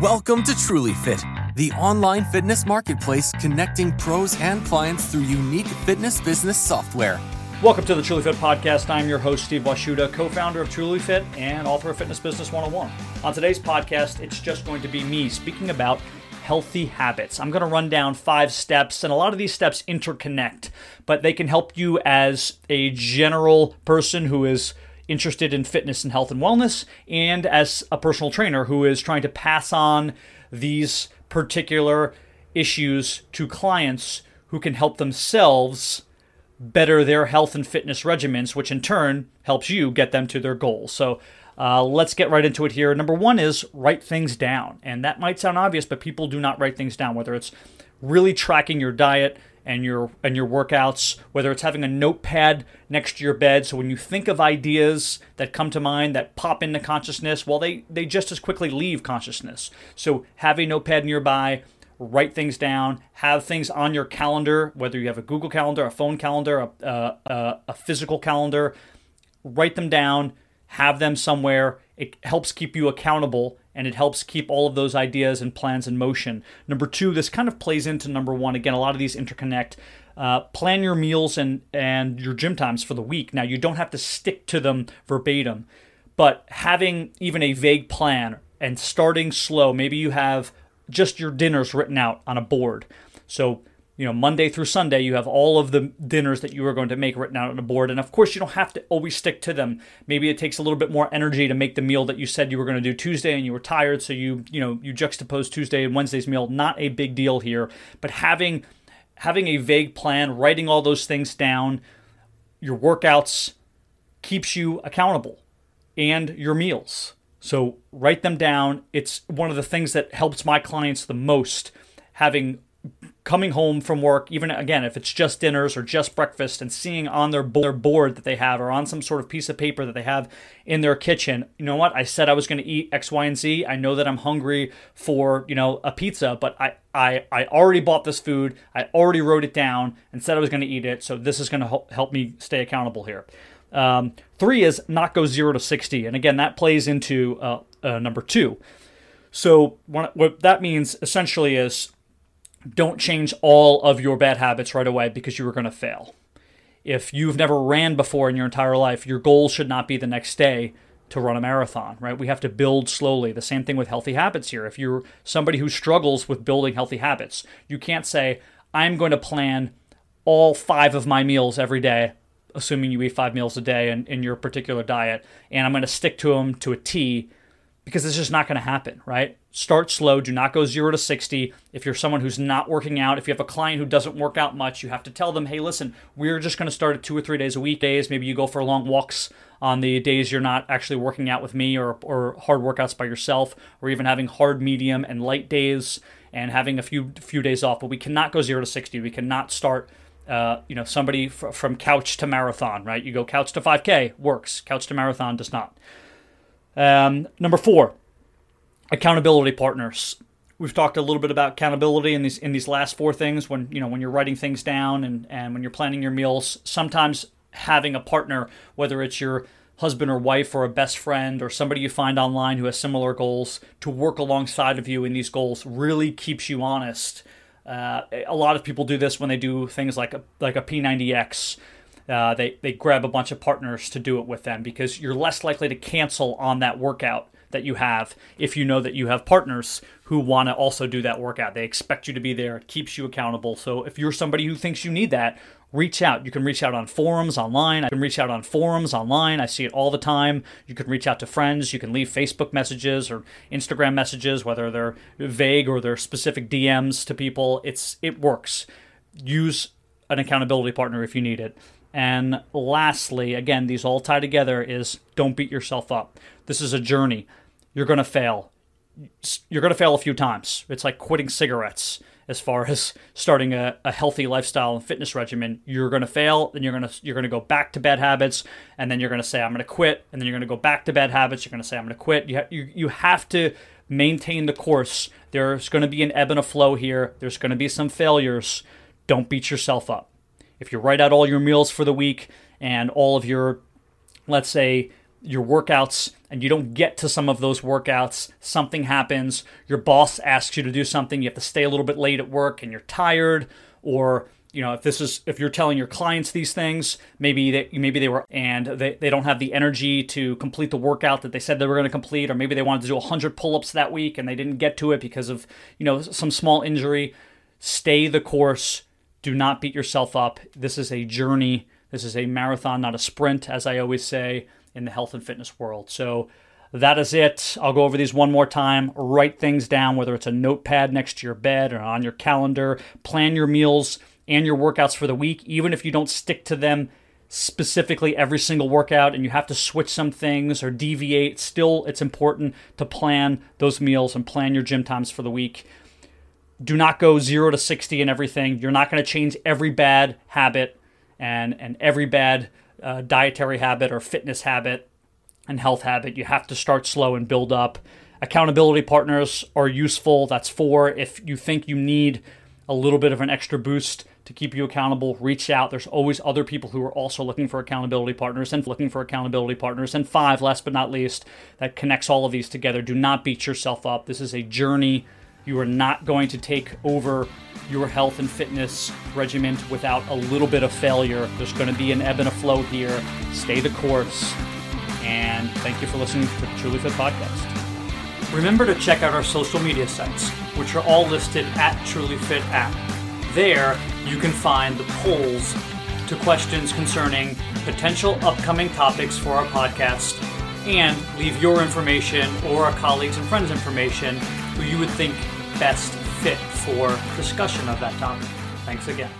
Welcome to Truly Fit, the online fitness marketplace connecting pros and clients through unique fitness business software. Welcome to the Truly Fit podcast. I'm your host, Steve Washuta, co founder of Truly Fit and author of Fitness Business 101. On today's podcast, it's just going to be me speaking about healthy habits. I'm going to run down five steps, and a lot of these steps interconnect, but they can help you as a general person who is interested in fitness and health and wellness, and as a personal trainer who is trying to pass on these particular issues to clients who can help themselves better their health and fitness regimens, which in turn helps you get them to their goals. So uh, let's get right into it here. Number one is write things down. And that might sound obvious, but people do not write things down, whether it's really tracking your diet, and your and your workouts, whether it's having a notepad next to your bed so when you think of ideas that come to mind that pop into consciousness, well they they just as quickly leave consciousness. So have a notepad nearby, write things down, have things on your calendar, whether you have a Google calendar, a phone calendar, a, a, a physical calendar, write them down, have them somewhere. It helps keep you accountable and it helps keep all of those ideas and plans in motion. Number two, this kind of plays into number one. Again, a lot of these interconnect. Uh, plan your meals and, and your gym times for the week. Now, you don't have to stick to them verbatim, but having even a vague plan and starting slow, maybe you have just your dinners written out on a board. So you know, Monday through Sunday, you have all of the dinners that you are going to make written out on a board. And of course, you don't have to always stick to them. Maybe it takes a little bit more energy to make the meal that you said you were going to do Tuesday and you were tired. So you, you know, you juxtapose Tuesday and Wednesday's meal. Not a big deal here, but having, having a vague plan, writing all those things down, your workouts keeps you accountable and your meals. So write them down. It's one of the things that helps my clients the most having coming home from work, even again, if it's just dinners or just breakfast, and seeing on their, their board that they have or on some sort of piece of paper that they have in their kitchen, you know what? I said I was going to eat X, Y, and Z. I know that I'm hungry for, you know, a pizza, but I, I, I already bought this food. I already wrote it down and said I was going to eat it. So this is going to help me stay accountable here. Um, three is not go zero to 60. And again, that plays into uh, uh, number two. So what that means essentially is don't change all of your bad habits right away because you are going to fail. If you've never ran before in your entire life, your goal should not be the next day to run a marathon, right? We have to build slowly. The same thing with healthy habits here. If you're somebody who struggles with building healthy habits, you can't say, I'm going to plan all five of my meals every day, assuming you eat five meals a day in, in your particular diet, and I'm going to stick to them to a T because it's just not going to happen, right? Start slow. Do not go zero to 60. If you're someone who's not working out, if you have a client who doesn't work out much, you have to tell them, hey, listen, we're just going to start at two or three days a week. Days, maybe you go for long walks on the days you're not actually working out with me or, or hard workouts by yourself, or even having hard, medium, and light days and having a few few days off. But we cannot go zero to 60. We cannot start uh, you know, somebody from couch to marathon, right? You go couch to 5K, works. Couch to marathon does not. Um, number four, accountability partners. We've talked a little bit about accountability in these in these last four things. When you know when you're writing things down and and when you're planning your meals, sometimes having a partner, whether it's your husband or wife or a best friend or somebody you find online who has similar goals to work alongside of you in these goals really keeps you honest. Uh, a lot of people do this when they do things like a, like a P90X uh, they they grab a bunch of partners to do it with them because you're less likely to cancel on that workout that you have if you know that you have partners who want to also do that workout. They expect you to be there. It keeps you accountable. So if you're somebody who thinks you need that, reach out. You can reach out on forums online. I can reach out on forums online. I see it all the time. You can reach out to friends. You can leave Facebook messages or Instagram messages, whether they're vague or they're specific DMs to people. It's it works. Use an accountability partner if you need it. And lastly, again, these all tie together is don't beat yourself up. This is a journey. You're going to fail. You're going to fail a few times. It's like quitting cigarettes as far as starting a, a healthy lifestyle and fitness regimen. You're going to fail, then you're going to you're going to go back to bad habits, and then you're going to say I'm going to quit, and then you're going to go back to bad habits. You're going to say I'm going to quit. You ha- you you have to maintain the course. There's going to be an ebb and a flow here. There's going to be some failures. Don't beat yourself up if you write out all your meals for the week and all of your, let's say, your workouts and you don't get to some of those workouts, something happens, your boss asks you to do something, you have to stay a little bit late at work and you're tired, or you know if this is if you're telling your clients these things maybe they maybe they were and they, they don't have the energy to complete the workout that they said they were going to complete or maybe they wanted to do 100 pull-ups that week and they didn't get to it because of you know some small injury stay the course do not beat yourself up this is a journey this is a marathon not a sprint as i always say in the health and fitness world so that is it. I'll go over these one more time. Write things down, whether it's a notepad next to your bed or on your calendar. Plan your meals and your workouts for the week, even if you don't stick to them specifically every single workout and you have to switch some things or deviate. Still, it's important to plan those meals and plan your gym times for the week. Do not go zero to 60 and everything. You're not going to change every bad habit and, and every bad uh, dietary habit or fitness habit and health habit. You have to start slow and build up. Accountability partners are useful. That's four. if you think you need a little bit of an extra boost to keep you accountable, reach out. There's always other people who are also looking for accountability partners and looking for accountability partners. And five, last but not least, that connects all of these together. Do not beat yourself up. This is a journey. You are not going to take over your health and fitness regimen without a little bit of failure. There's going to be an ebb and a flow here. Stay the course and thank you for listening to the Truly Fit podcast. Remember to check out our social media sites, which are all listed at Truly Fit app. There, you can find the polls to questions concerning potential upcoming topics for our podcast and leave your information or our colleagues and friends' information who you would think best fit for discussion of that topic. Thanks again.